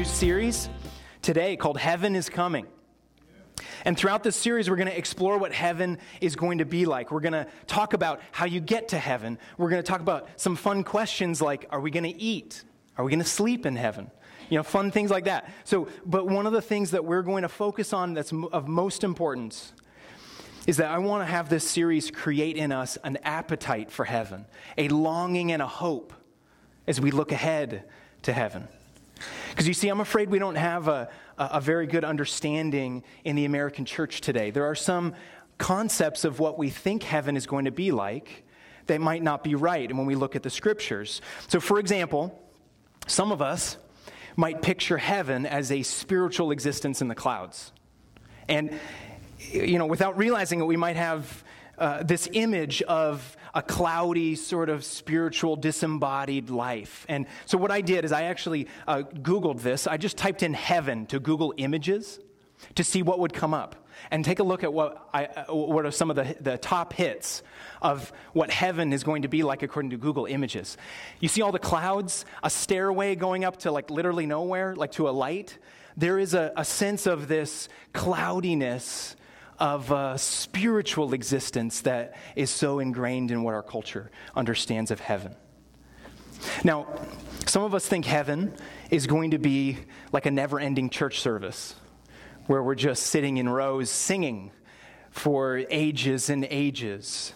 new series today called Heaven is Coming. And throughout this series, we're going to explore what heaven is going to be like. We're going to talk about how you get to heaven. We're going to talk about some fun questions like Are we going to eat? Are we going to sleep in heaven? You know, fun things like that. So, but one of the things that we're going to focus on that's of most importance is that I want to have this series create in us an appetite for heaven, a longing and a hope as we look ahead to heaven. Because you see, I'm afraid we don't have a, a very good understanding in the American church today. There are some concepts of what we think heaven is going to be like that might not be right when we look at the scriptures. So, for example, some of us might picture heaven as a spiritual existence in the clouds. And, you know, without realizing it, we might have uh, this image of a cloudy, sort of spiritual, disembodied life. And so, what I did is I actually uh, Googled this. I just typed in heaven to Google images to see what would come up. And take a look at what, I, uh, what are some of the, the top hits of what heaven is going to be like according to Google Images. You see all the clouds, a stairway going up to like literally nowhere, like to a light. There is a, a sense of this cloudiness of a spiritual existence that is so ingrained in what our culture understands of heaven. Now, some of us think heaven is going to be like a never ending church service where we're just sitting in rows singing for ages and ages.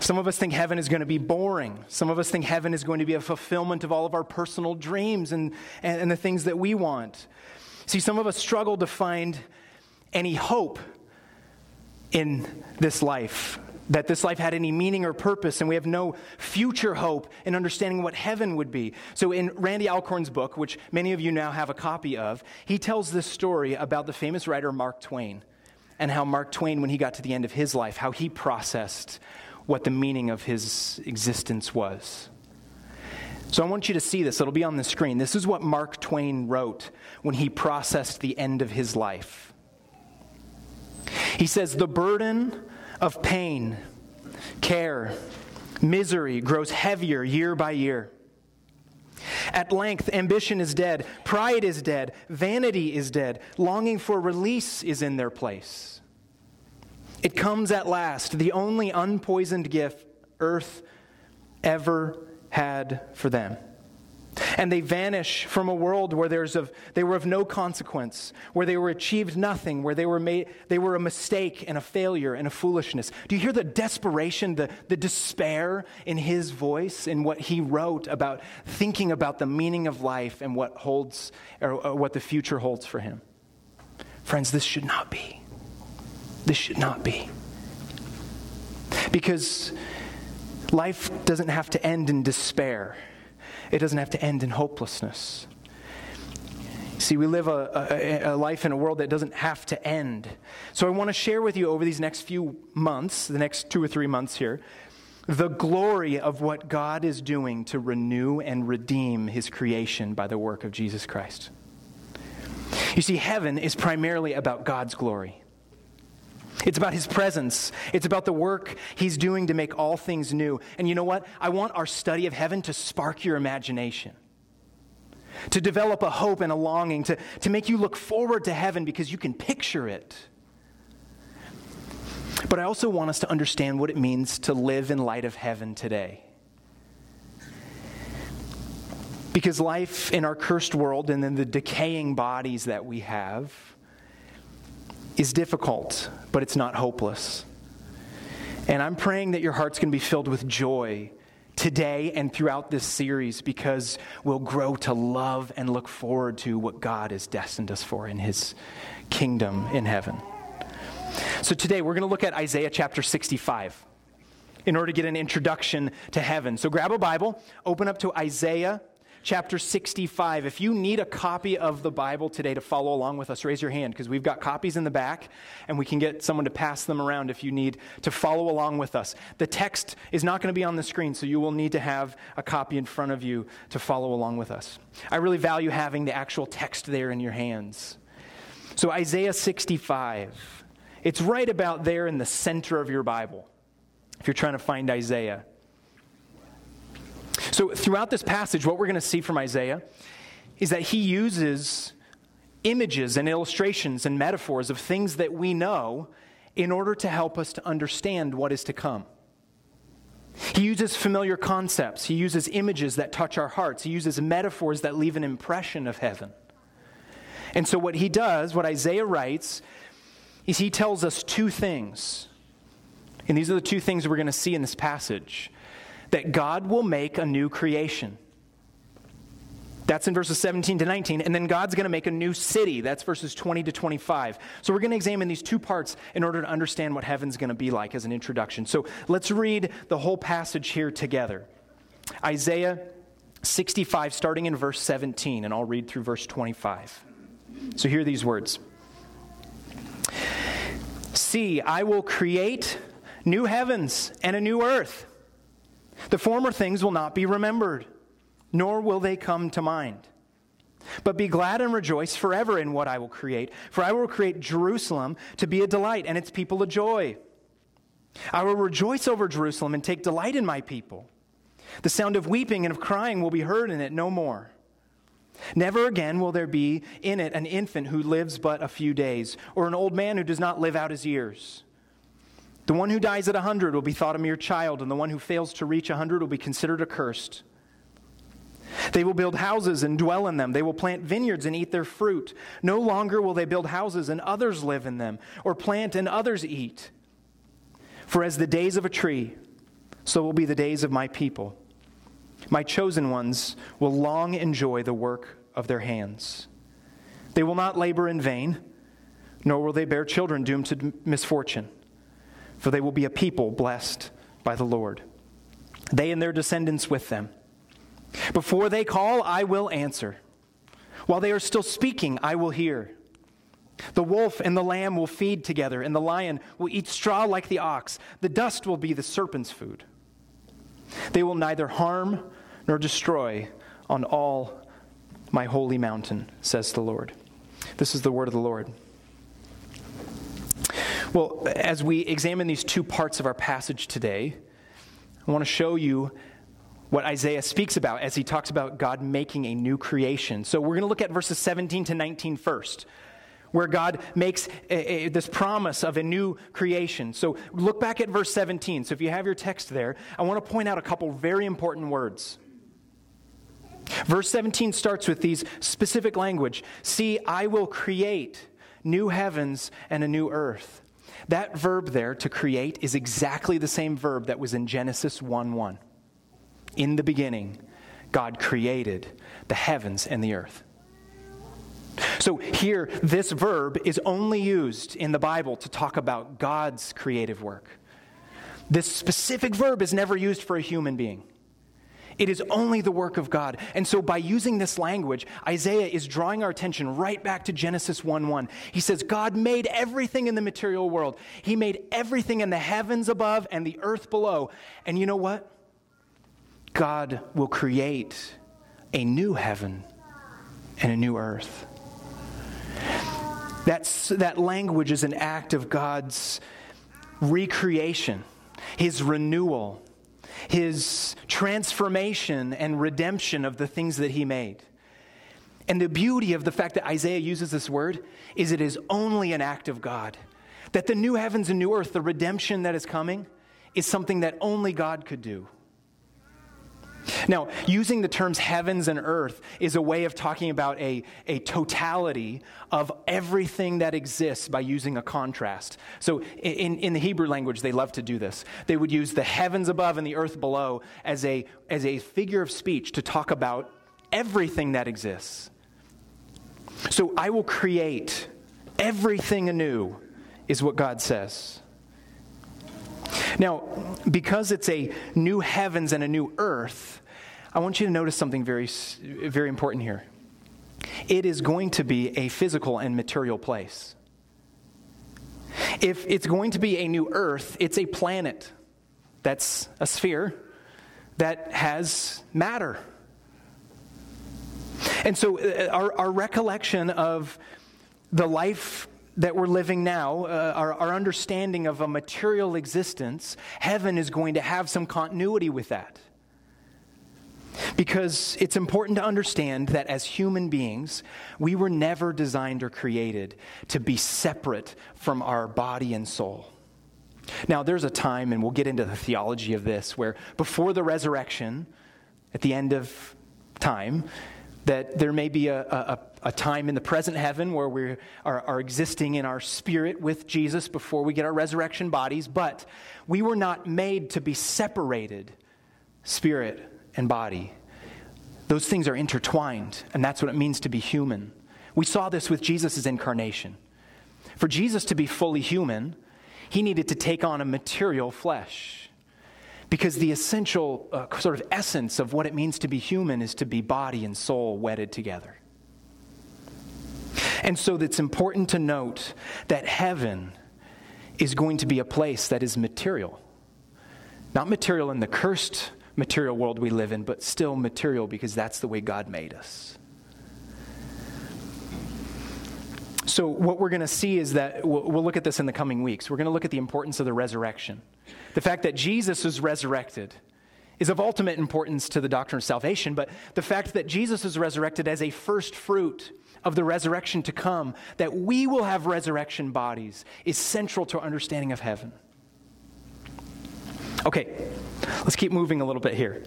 Some of us think heaven is going to be boring. Some of us think heaven is going to be a fulfillment of all of our personal dreams and, and, and the things that we want. See, some of us struggle to find any hope in this life, that this life had any meaning or purpose, and we have no future hope in understanding what heaven would be. So, in Randy Alcorn's book, which many of you now have a copy of, he tells this story about the famous writer Mark Twain and how Mark Twain, when he got to the end of his life, how he processed what the meaning of his existence was. So I want you to see this. It'll be on the screen. This is what Mark Twain wrote when he processed the end of his life. He says, The burden of pain, care, misery grows heavier year by year. At length, ambition is dead, pride is dead, vanity is dead, longing for release is in their place. It comes at last, the only unpoisoned gift earth ever had for them. And they vanish from a world where there's of, they were of no consequence, where they were achieved nothing, where they were, made, they were a mistake and a failure and a foolishness. Do you hear the desperation, the, the despair in his voice, in what he wrote about thinking about the meaning of life and what holds, or, what the future holds for him? Friends, this should not be. This should not be. Because life doesn't have to end in despair. It doesn't have to end in hopelessness. See, we live a, a, a, life in a world that doesn't have to end. So I want to share with you over these next few months, the next two or three months here, the glory of what God is doing to renew and redeem his creation by the work of Jesus Christ. You see, heaven is primarily about God's glory. It's about his presence. It's about the work he's doing to make all things new. And you know what? I want our study of heaven to spark your imagination, to develop a hope and a longing, to, to make you look forward to heaven because you can picture it. But I also want us to understand what it means to live in light of heaven today. Because life in our cursed world and in the decaying bodies that we have, is difficult, but it's not hopeless. And I'm praying that your heart's going to be filled with joy today and throughout this series because we'll grow to love and look forward to what God has destined us for in His kingdom in heaven. So today we're going to look at Isaiah chapter 65 in order to get an introduction to heaven. So grab a Bible, open up to Isaiah chapter 65. If you need a copy of the Bible today to follow along with us, raise your hand because we've got copies in the back and we can get someone to pass them around if you need to follow along with us. The text is not going to be on the screen, so you will need to have a copy in front of you to follow along with us. I really value having the actual text there in your hands. So, Isaiah 65, it's right about there in the center of your Bible if you're trying to find Isaiah. So, throughout this passage, what we're going to see from Isaiah is that he uses images and illustrations and metaphors of things that we know in order to help us to understand what is to come. He uses familiar concepts. He uses images that touch our hearts. He uses metaphors that leave an impression of heaven. And so, what he does, what Isaiah writes, is he tells us two things. And these are the two things we're going to see in this passage that God will make a new creation. That's in verses 17 to 19. And then God's going to make a new city. That's verses 20 to 25. So we're going to examine these two parts in order to understand what heaven's going to be like as an introduction. So let's read the whole passage here together. Isaiah 65, starting in verse 17, and I'll read through verse 25. So hear these words See, I will create new heavens and a new earth. The former things will not be remembered nor will they come to mind. But be glad and rejoice forever in what I will create, for I will create Jerusalem to be a delight and its people a joy. I will rejoice over Jerusalem and take delight in my people. The sound of weeping and of crying will be heard in it no more. Never again will there be in it an infant who lives but a few days, or an old man who does not live out his years. The one who dies at a hundred will be thought a mere child, and the one who fails to reach a hundred will be considered accursed. They will build houses and dwell in them. They will plant vineyards and eat their fruit. No longer will they build houses and others live in them, or plant and others eat. For as the days of a tree, so will be the days of my people. My chosen ones will long enjoy the work of their hands. They will not labor in vain, nor will they bear children doomed to misfortune, for they will be a people blessed by the Lord. They and their descendants with them. Before they call, I will answer. While they are still speaking, I will hear. The wolf and the lamb will feed together, and the lion will eat straw like the ox. The dust will be the serpent's food. They will neither harm nor destroy on all my holy mountain, says the Lord. This is the word of the Lord. Well, as we examine these two parts of our passage today, I want to show you what Isaiah speaks about as he talks about God making a new creation. So we're going to look at verses 17 to 19 first, where God makes a, a, this promise of a new creation. So look back at verse 17. So if you have your text there, I want to point out a couple very important words. Verse 17 starts with these specific language See, I will create new heavens and a new earth. That verb there, to create, is exactly the same verb that was in Genesis 1 1. In the beginning, God created the heavens and the earth. So here, this verb is only used in the Bible to talk about God's creative work. This specific verb is never used for a human being. It is only the work of God. And so by using this language, Isaiah is drawing our attention right back to Genesis 1 1. He says, God made everything in the material world, He made everything in the heavens above and the earth below. And you know what? God will create a new heaven and a new earth. That's, that language is an act of God's recreation, His renewal, His transformation and redemption of the things that He made. And the beauty of the fact that Isaiah uses this word is it is only an act of God. That the new heavens and new earth, the redemption that is coming, is something that only God could do. Now, using the terms heavens and earth is a way of talking about a, a totality of everything that exists by using a contrast. So, in, in the Hebrew language, they love to do this. They would use the heavens above and the earth below as a, as a figure of speech to talk about everything that exists. So, I will create everything anew, is what God says. Now, because it's a new heavens and a new earth, I want you to notice something very, very important here. It is going to be a physical and material place. If it's going to be a new earth, it's a planet that's a sphere that has matter. And so, uh, our, our recollection of the life that we're living now, uh, our, our understanding of a material existence, heaven is going to have some continuity with that. Because it's important to understand that as human beings, we were never designed or created to be separate from our body and soul. Now, there's a time, and we'll get into the theology of this, where before the resurrection, at the end of time, that there may be a, a, a, time in the present heaven where we are, are existing in our spirit with Jesus before we get our resurrection bodies, but we were not made to be separated, spirit and body. Those things are intertwined, and that's what it means to be human. We saw this with Jesus' incarnation. For Jesus to be fully human, he needed to take on a material flesh. Because the essential uh, sort of essence of what it means to be human is to be body and soul wedded together. And so it's important to note that heaven is going to be a place that is material. Not material in the cursed material world we live in, but still material because that's the way God made us. So, what we're going to see is that we'll, look at this in the coming weeks. We're going to look at the importance of the resurrection. The fact that Jesus is resurrected is of ultimate importance to the doctrine of salvation, but the fact that Jesus is resurrected as a first fruit of the resurrection to come, that we will have resurrection bodies, is central to our understanding of heaven. Okay, let's keep moving a little bit here.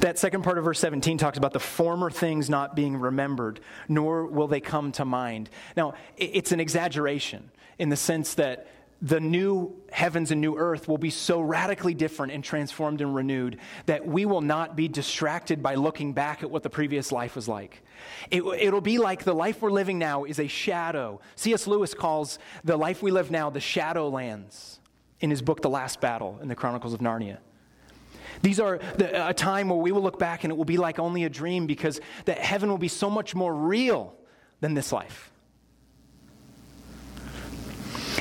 That second part of verse 17 talks about the former things not being remembered, nor will they come to mind. Now, it's an exaggeration in the sense that the new heavens and new earth will be so radically different and transformed and renewed that we will not be distracted by looking back at what the previous life was like. It, will be like the life we're living now is a shadow. C.S. Lewis calls the life we live now the Shadowlands in his book, The Last Battle, in the Chronicles of Narnia. These are the, a time where we will look back and it will be like only a dream because that heaven will be so much more real than this life.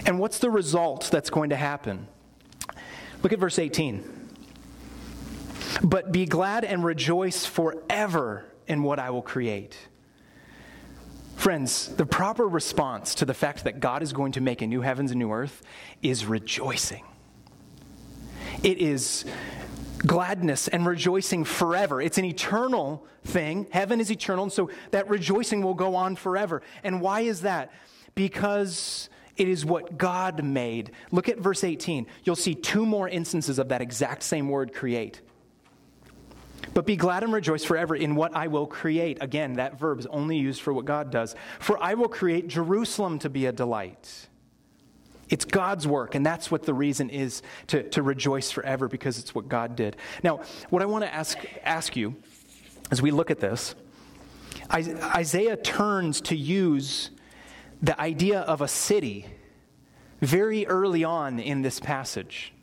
And what's the result that's going to happen? Look at verse 18. But be glad and rejoice forever in what I will create. Friends, the proper response to the fact that God is going to make a new heavens and new earth is rejoicing. It is gladness and rejoicing forever. It's an eternal thing. Heaven is eternal, and so that rejoicing will go on forever. And why is that? Because it is what God made. Look at verse 18. You'll see two more instances of that exact same word create. But be glad and rejoice forever in what I will create. Again, that verb is only used for what God does. For I will create Jerusalem to be a delight it's God's work, and that's what the reason is to, to rejoice forever because it's what God did. Now, what I want to ask, ask you as we look at this, Isaiah turns to use the idea of a city very early on in this passage.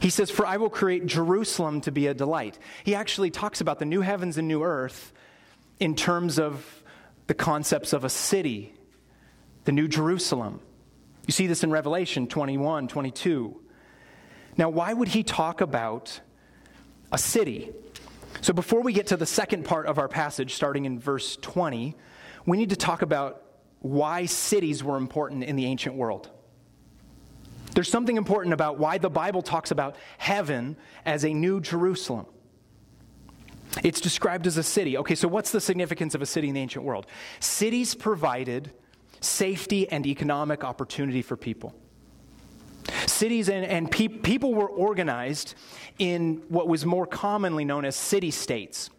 He says, For I will create Jerusalem to be a delight. He actually talks about the new heavens and new earth in terms of the concepts of a city, the new Jerusalem. You see this in Revelation 21, 22. Now, why would he talk about a city? So, before we get to the second part of our passage, starting in verse 20, we need to talk about why cities were important in the ancient world. There's something important about why the Bible talks about heaven as a new Jerusalem. It's described as a city. Okay, so what's the significance of a city in the ancient world? Cities provided safety and economic opportunity for people. Cities and, and pe- people were organized in what was more commonly known as city states.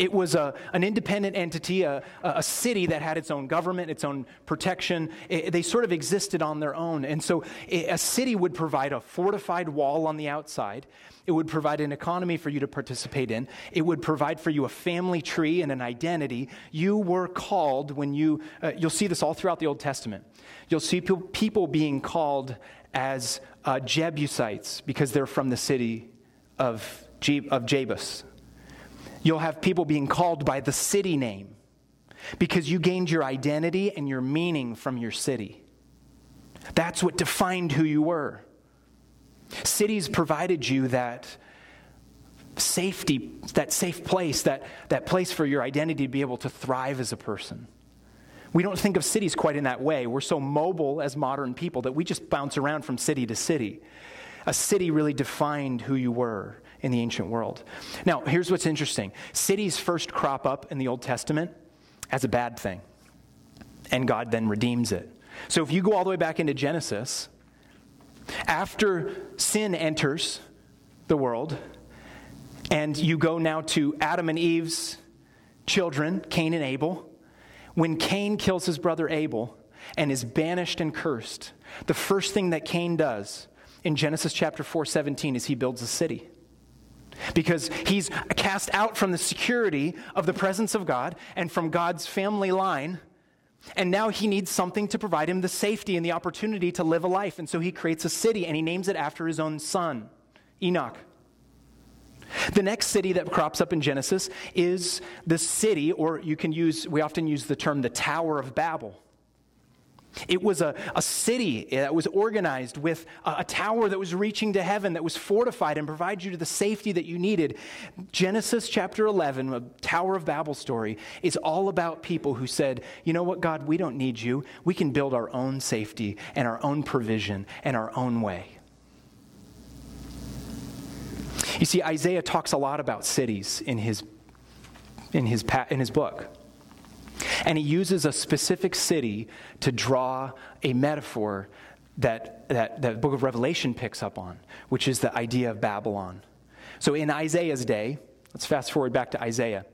It was a, an independent entity, a, a city that had its own government, its own protection. It, they sort of existed on their own. And so a city would provide a fortified wall on the outside. It would provide an economy for you to participate in. It would provide for you a family tree and an identity. You were called when you, uh, you'll see this all throughout the Old Testament. You'll see people being called as uh, Jebusites because they're from the city of, Je- of Jebus. You'll have people being called by the city name because you gained your identity and your meaning from your city. That's what defined who you were. Cities provided you that safety, that safe place, that, that place for your identity to be able to thrive as a person. We don't think of cities quite in that way. We're so mobile as modern people that we just bounce around from city to city. A city really defined who you were in the ancient world. Now, here's what's interesting cities first crop up in the Old Testament as a bad thing, and God then redeems it. So if you go all the way back into Genesis, after sin enters the world, and you go now to Adam and Eve's children, Cain and Abel, when Cain kills his brother Abel and is banished and cursed, the first thing that Cain does in Genesis chapter 4 17 is he builds a city. Because he's cast out from the security of the presence of God and from God's family line. And now he needs something to provide him the safety and the opportunity to live a life. And so he creates a city and he names it after his own son, Enoch. The next city that crops up in Genesis is the city, or you can use, we often use the term the Tower of Babel. It was a, a city that was organized with a, a, tower that was reaching to heaven, that was fortified and provided you to the safety that you needed. Genesis chapter 11, a Tower of Babel story, is all about people who said, You know what, God, we don't need you. We can build our own safety and our own provision and our own way. You see, Isaiah talks a lot about cities in his, in his, in his book. And he uses a specific city to draw a metaphor that, that, that the book of Revelation picks up on, which is the idea of Babylon. So in Isaiah's day, let's fast forward back to Isaiah.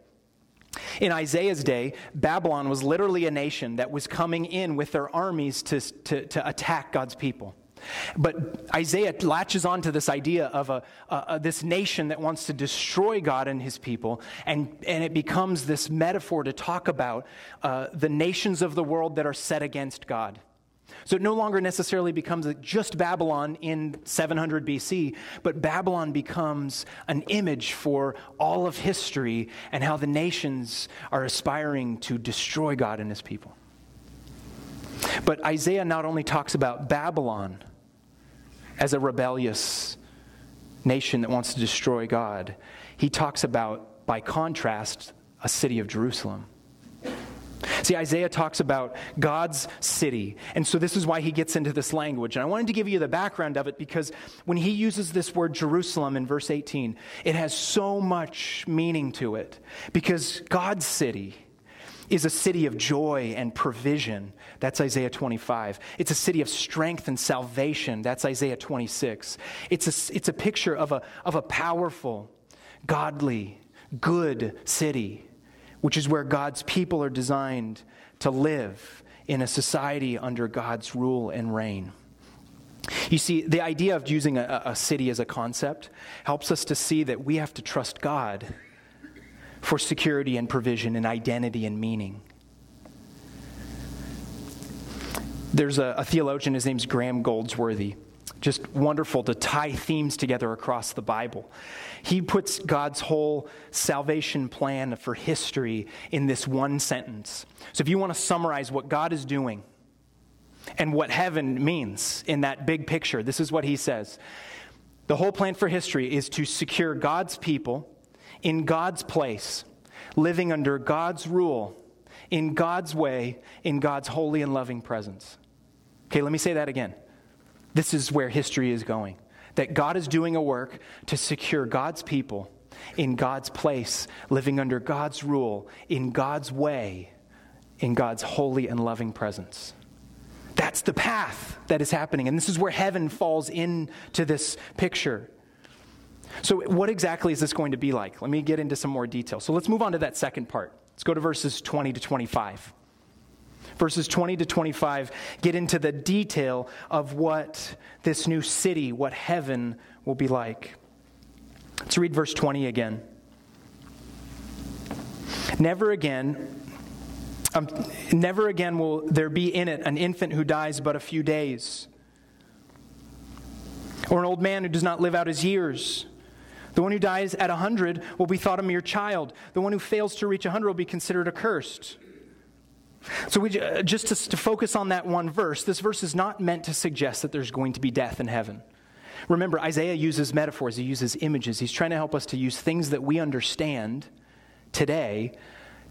In Isaiah's day, Babylon was literally a nation that was coming in with their armies to, to, to attack God's people. But Isaiah latches onto this idea of a, a, this nation that wants to destroy God and his people, and, and it becomes this metaphor to talk about uh, the nations of the world that are set against God. So it no longer necessarily becomes just Babylon in 700 BC, but Babylon becomes an image for all of history and how the nations are aspiring to destroy God and his people. But Isaiah not only talks about Babylon as a rebellious nation that wants to destroy God, he talks about, by contrast, a city of Jerusalem. See, Isaiah talks about God's city. And so this is why he gets into this language. And I wanted to give you the background of it because when he uses this word Jerusalem in verse 18, it has so much meaning to it. Because God's city is a city of joy and provision. That's Isaiah 25. It's a city of strength and salvation. That's Isaiah 26. It's a, it's a picture of a, of a powerful, godly, good city, which is where God's people are designed to live in a society under God's rule and reign. You see, the idea of using a, a city as a concept helps us to see that we have to trust God for security and provision and identity and meaning. There's a, a theologian, his name's Graham Goldsworthy. Just wonderful to tie themes together across the Bible. He puts God's whole salvation plan for history in this one sentence. So, if you want to summarize what God is doing and what heaven means in that big picture, this is what he says The whole plan for history is to secure God's people in God's place, living under God's rule, in God's way, in God's holy and loving presence. Okay, let me say that again. This is where history is going. That God is doing a work to secure God's people in God's place, living under God's rule, in God's way, in God's holy and loving presence. That's the path that is happening. And this is where heaven falls into this picture. So, what exactly is this going to be like? Let me get into some more detail. So, let's move on to that second part. Let's go to verses 20 to 25. Verses 20 to 25 get into the detail of what this new city, what heaven will be like. Let's read verse 20 again. Never again, um, never again will there be in it an infant who dies but a few days, or an old man who does not live out his years. The one who dies at 100 will be thought a mere child. The one who fails to reach 100 will be considered accursed. So, we, uh, just to, to focus on that one verse, this verse is not meant to suggest that there's going to be death in heaven. Remember, Isaiah uses metaphors, he uses images. He's trying to help us to use things that we understand today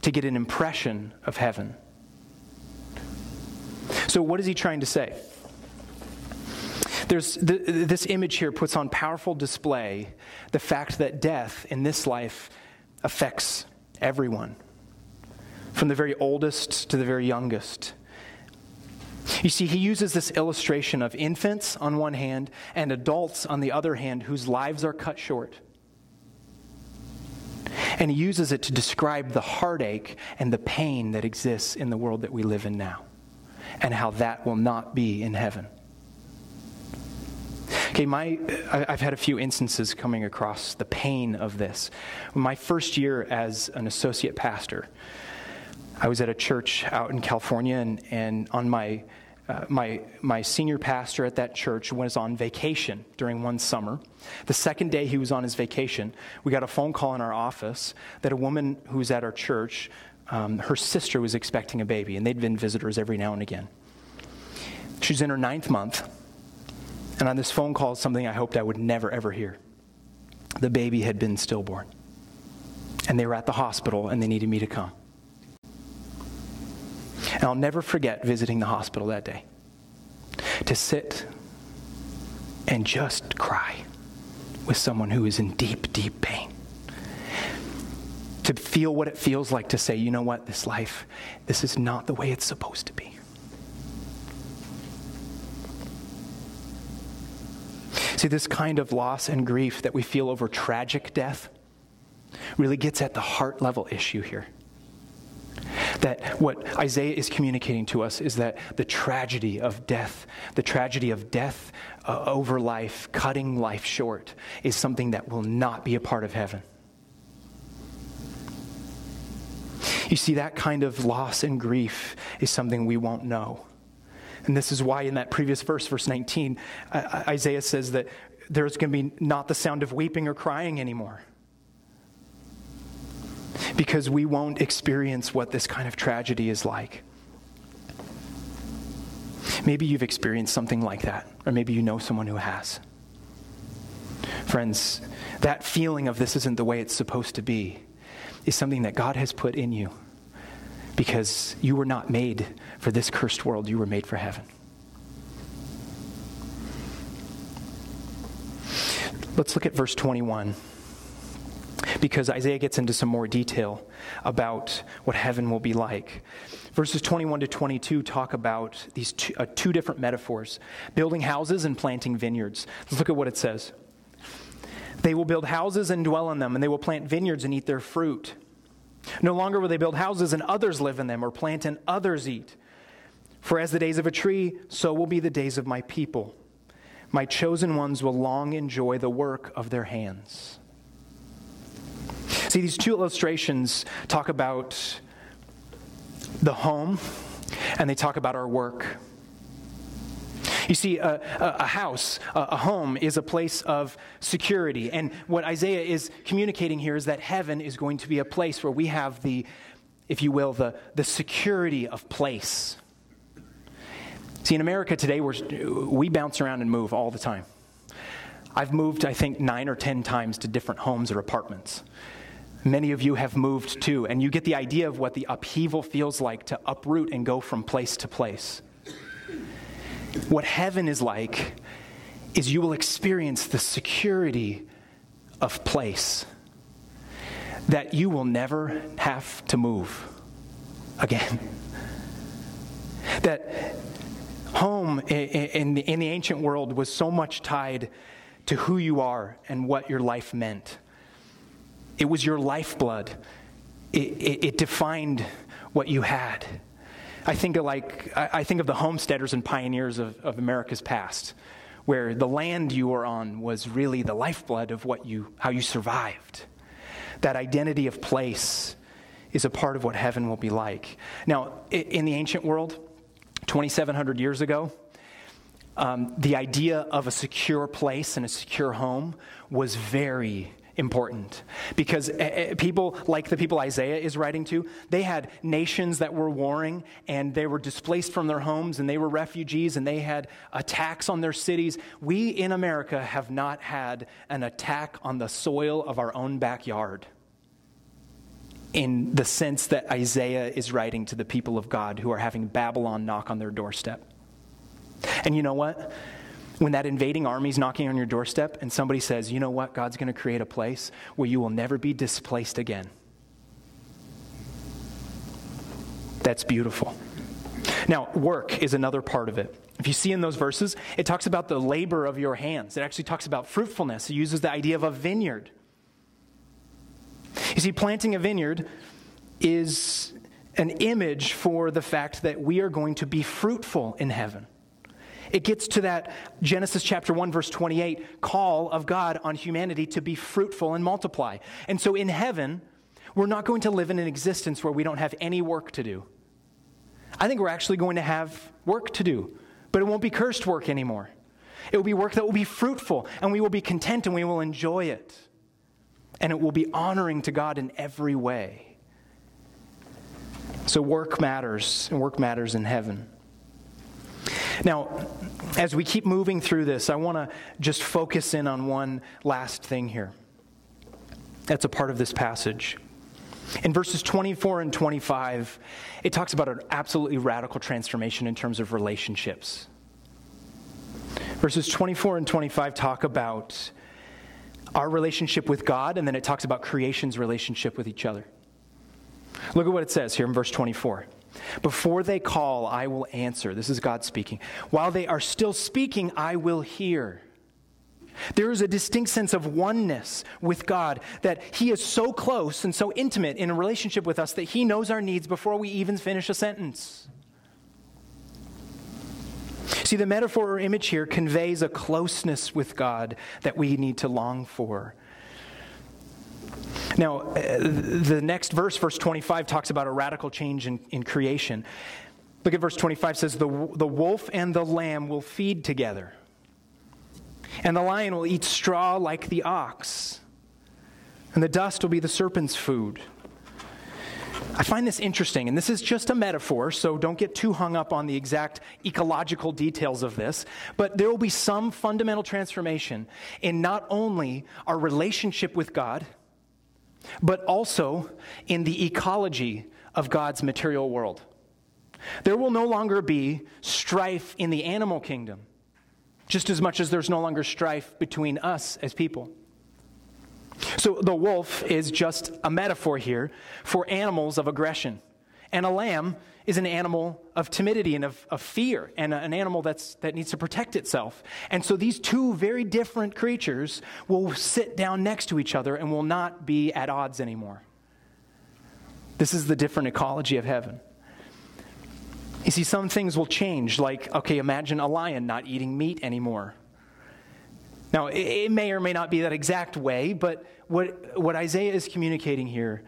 to get an impression of heaven. So, what is he trying to say? There's the, this image here puts on powerful display the fact that death in this life affects everyone, from the very oldest to the very youngest. You see, he uses this illustration of infants on one hand and adults on the other hand whose lives are cut short. And he uses it to describe the heartache and the pain that exists in the world that we live in now, and how that will not be in heaven. Okay, my, I've had a few instances coming across the pain of this. My first year as an associate pastor, I was at a church out in California, and, and on my uh, my, my senior pastor at that church was on vacation during one summer. The second day he was on his vacation, we got a phone call in our office that a woman who was at our church, um, her sister was expecting a baby, and they'd been visitors every now and again. She's in her ninth month, and on this phone call, something I hoped I would never ever hear. The baby had been stillborn, and they were at the hospital, and they needed me to come. And I'll never forget visiting the hospital that day to sit and just cry with someone who is in deep, deep pain. To feel what it feels like to say, you know what, this life, this is not the way it's supposed to be. See, this kind of loss and grief that we feel over tragic death really gets at the heart level issue here. That what Isaiah is communicating to us is that the tragedy of death, the tragedy of death uh, over life, cutting life short, is something that will not be a part of heaven. You see, that kind of loss and grief is something we won't know. And this is why, in that previous verse, verse 19, uh, Isaiah says that there's going to be not the sound of weeping or crying anymore because we won't experience what this kind of tragedy is like. Maybe you've experienced something like that, or maybe you know someone who has. Friends, that feeling of this isn't the way it's supposed to be is something that God has put in you because you were not made for this cursed world, you were made for heaven. Let's look at verse 21 because Isaiah gets into some more detail about what heaven will be like. Verses 21 to 22 talk about these two, uh, two different metaphors building houses and planting vineyards. Let's look at what it says. They will build houses and dwell in them, and they will plant vineyards and eat their fruit. No longer will they build houses and others live in them, or plant and others eat. For as the days of a tree, so will be the days of my people. My chosen ones will long enjoy the work of their hands. See, these two illustrations talk about the home and they talk about our work. You see, a, a, house, a, home, is a place of security. And what Isaiah is communicating here is that heaven is going to be a place where we have the, if you will, the, the security of place. See, in America today, we're, we bounce around and move all the time. I've moved, I think, nine or ten times to different homes or apartments many of you have moved to, and you get the idea of what the upheaval feels like to uproot and go from place to place. What heaven is like is you will experience the security of place that you will never have to move again. That home in the ancient world was so much tied to who you are and what your life meant. It was your lifeblood. It, it, it defined what you had. I think of like I think of the homesteaders and pioneers of, of America's past, where the land you were on was really the lifeblood of what you how you survived. That identity of place is a part of what heaven will be like. Now, in the ancient world, 2,700 years ago, um, the idea of a secure place and a secure home was very important because eh, eh, people like the people Isaiah is writing to, they had nations that were warring and they were displaced from their homes and they were refugees and they had attacks on their cities. We in America have not had an attack on the soil of our own backyard in the sense that Isaiah is writing to the people of God who are having Babylon knock on their doorstep. And you know what? When that invading army's knocking on your doorstep and somebody says, you know what, God's going to create a place where you will never be displaced again. That's beautiful. Now, work is another part of it. If you see in those verses, it talks about the labor of your hands. It actually talks about fruitfulness. It uses the idea of a vineyard. You see, planting a vineyard is an image for the fact that we are going to be fruitful in heaven. It gets to that Genesis chapter 1, verse 28 call of God on humanity to be fruitful and multiply. And so in heaven, we're not going to live in an existence where we don't have any work to do. I think we're actually going to have work to do, but it won't be cursed work anymore. It will be work that will be fruitful, and we will be content and we will enjoy it. And it will be honoring to God in every way. So, work matters, and work matters in heaven. Now, as we keep moving through this, I want to just focus in on one last thing here. That's a part of this passage. In verses 24 and 25, it talks about an absolutely radical transformation in terms of relationships. Verses 24 and 25 talk about our relationship with God, and then it talks about creation's relationship with each other. Look at what it says here in verse 24. Before they call, I will answer. This is God speaking. While they are still speaking, I will hear. There is a distinct sense of oneness with God that He is so close and so intimate in a relationship with us that He knows our needs before we even finish a sentence. See, the metaphor or image here conveys a closeness with God that we need to long for. Now, uh, the next verse, verse 25, talks about a radical change in, in creation. Look at verse 25 says, the, the wolf and the lamb will feed together, and the lion will eat straw like the ox, and the dust will be the serpent's food. I find this interesting, and this is just a metaphor, so don't get too hung up on the exact ecological details of this. But there will be some fundamental transformation in not only our relationship with God, but also in the ecology of God's material world. There will no longer be strife in the animal kingdom, just as much as there's no longer strife between us as people. So the wolf is just a metaphor here for animals of aggression, and a lamb is an animal of timidity and of, of fear, and an animal that's, that needs to protect itself. And so these two very different creatures will sit down next to each other and will not be at odds anymore. This is the different ecology of heaven. You see, some things will change, like, okay, imagine a lion not eating meat anymore. Now, it, it may or may not be that exact way, but what, what Isaiah is communicating here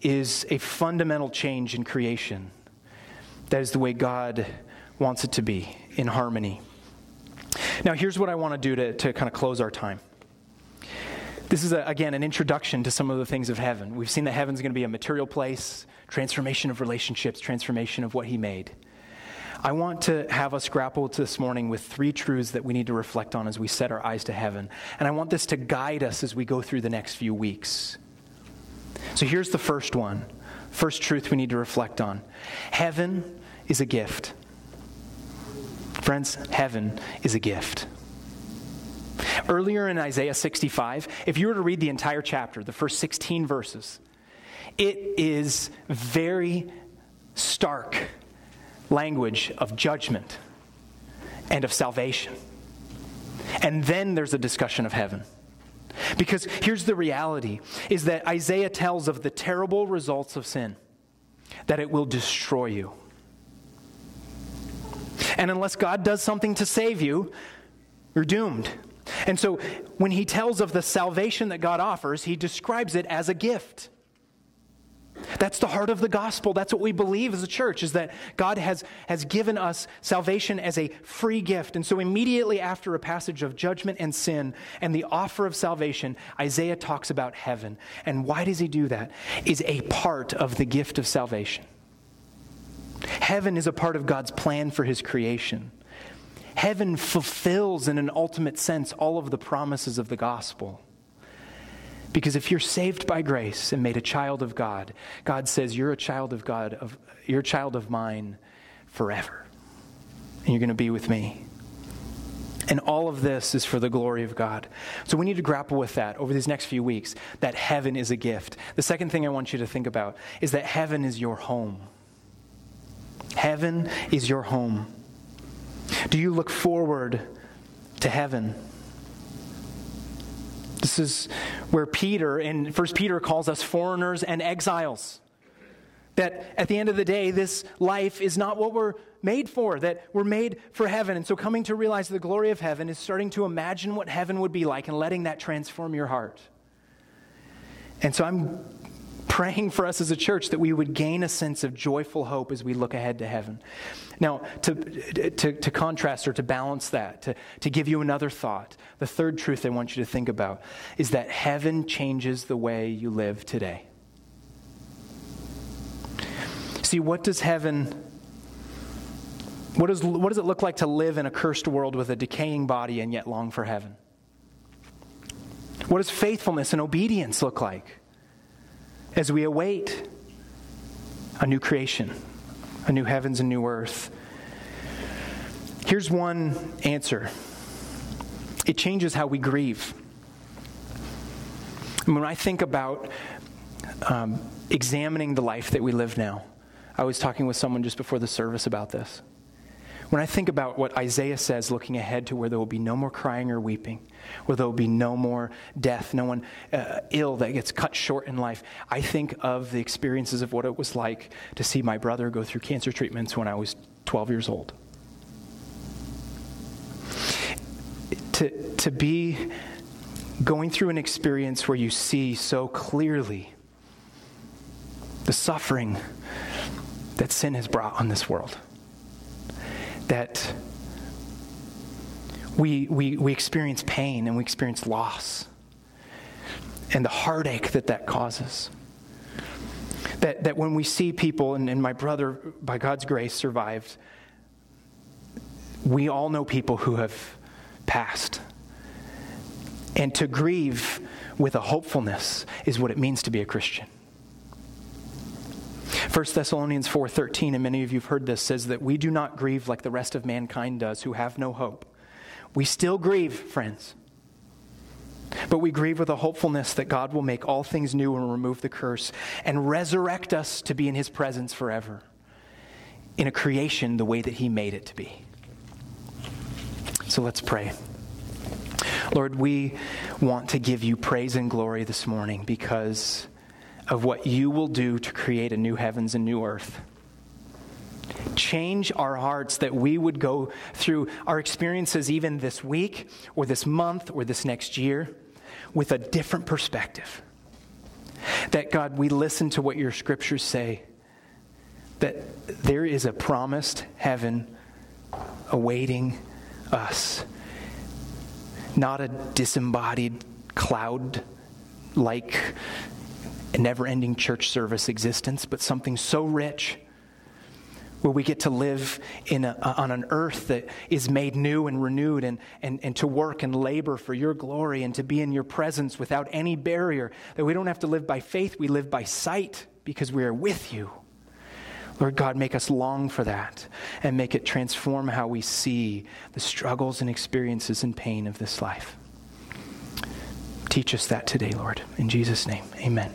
is a fundamental change in creation that is the way God wants it to be in harmony. Now, here's what I want to do to, to kind of close our time. This is, a, again, an introduction to some of the things of heaven. We've seen that heaven's going to be a material place, transformation of relationships, transformation of what He made. I want to have us grapple this morning with three truths that we need to reflect on as we set our eyes to heaven. And I want this to guide us as we go through the next few weeks. So here's the first one first truth we need to reflect on Heaven is a gift. Friends, heaven is a gift. Earlier in Isaiah 65, if you were to read the entire chapter, the first 16 verses, it is very stark language of judgment and of salvation. And then there's a discussion of heaven. Because here's the reality is that Isaiah tells of the terrible results of sin, that it will destroy you. And unless God does something to save you, you're doomed. And so when he tells of the salvation that God offers, he describes it as a gift. That's the heart of the gospel. That's what we believe as a church, is that God has, has given us salvation as a free gift. And so, immediately after a passage of judgment and sin and the offer of salvation, Isaiah talks about heaven. And why does he do that? Is a part of the gift of salvation. Heaven is a part of God's plan for his creation. Heaven fulfills, in an ultimate sense, all of the promises of the gospel. Because if you're saved by grace and made a child of God, God says you're a child of God, of, you're a child of mine forever. And you're going to be with me. And all of this is for the glory of God. So we need to grapple with that over these next few weeks that heaven is a gift. The second thing I want you to think about is that heaven is your home. Heaven is your home. Do you look forward to heaven? This is where Peter, in 1 Peter, calls us foreigners and exiles. That at the end of the day, this life is not what we're made for, that we're made for heaven. And so, coming to realize the glory of heaven is starting to imagine what heaven would be like and letting that transform your heart. And so, I'm praying for us as a church that we would gain a sense of joyful hope as we look ahead to heaven. Now, to, to, to contrast or to balance that, to, to give you another thought, the third truth I want you to think about is that heaven changes the way you live today. See, what does heaven what, is, what does it look like to live in a cursed world with a decaying body and yet long for heaven? What does faithfulness and obedience look like as we await a new creation, a new heavens and new earth? Here's one answer it changes how we grieve. When I think about um, examining the life that we live now, I was talking with someone just before the service about this. When I think about what Isaiah says looking ahead to where there will be no more crying or weeping, where there will be no more death, no one uh, ill that gets cut short in life, I think of the experiences of what it was like to see my brother go through cancer treatments when I was 12 years old. To, to be going through an experience where you see so clearly the suffering that sin has brought on this world that we, we, we experience pain and we experience loss and the heartache that that causes. That, that when we see people, and, and my brother, by God's grace, survived, we all know people who have passed. And to grieve with a hopefulness is what it means to be a Christian. 1 Thessalonians 4:13 and many of you have heard this says that we do not grieve like the rest of mankind does who have no hope. We still grieve, friends. But we grieve with a hopefulness that God will make all things new and remove the curse and resurrect us to be in his presence forever in a creation the way that he made it to be. So let's pray. Lord, we want to give you praise and glory this morning because of what you will do to create a new heavens and new earth. Change our hearts that we would go through our experiences even this week or this month or this next year with a different perspective. That, God, we listen to what your scriptures say, that there is a promised heaven awaiting us, not a disembodied cloud like a never ending church service existence, but something so rich where we get to live in a, on an earth that is made new and renewed and, and, and to work and labor for your glory and to be in your presence without any barrier. That we don't have to live by faith, we live by sight because we are with you. Lord God, make us long for that and make it transform how we see the struggles and experiences and pain of this life. Teach us that today, Lord. In Jesus' name, amen.